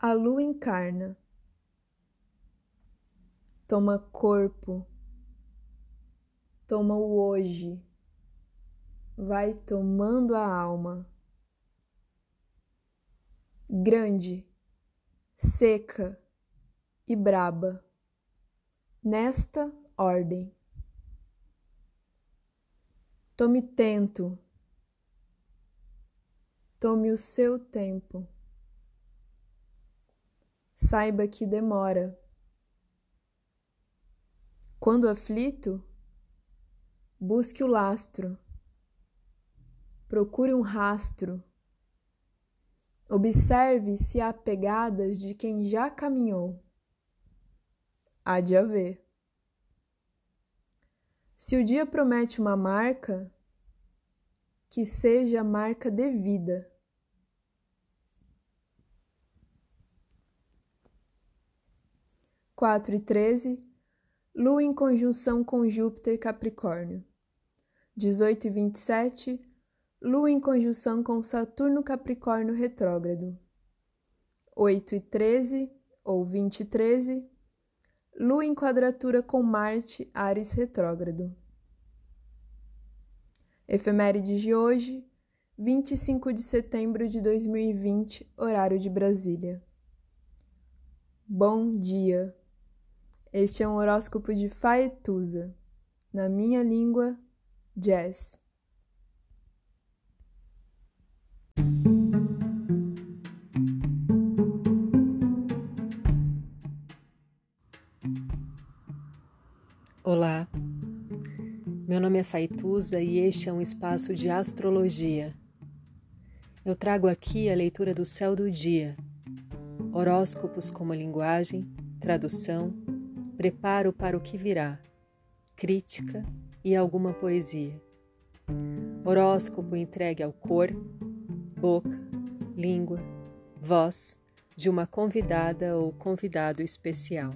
A lua encarna, toma corpo, toma o hoje, vai tomando a alma. Grande, seca e braba, nesta ordem. Tome tento, tome o seu tempo saiba que demora. Quando aflito, busque o lastro, procure um rastro, observe se há pegadas de quem já caminhou. Há de haver. Se o dia promete uma marca, que seja a marca devida. 4 e 13, Lua em conjunção com Júpiter Capricórnio. 18 e 27, Lua em conjunção com Saturno Capricórnio retrógrado. 8 e 13, ou 20 e 13, Lua em quadratura com Marte, Ares retrógrado. Efeméride de hoje, 25 de setembro de 2020, horário de Brasília. Bom dia! Este é um horóscopo de Faetusa, na minha língua, jazz. Olá, meu nome é Faituza e este é um espaço de astrologia. Eu trago aqui a leitura do céu do dia, horóscopos como linguagem, tradução preparo para o que virá, crítica e alguma poesia. Horóscopo entregue ao corpo, boca, língua, voz de uma convidada ou convidado especial.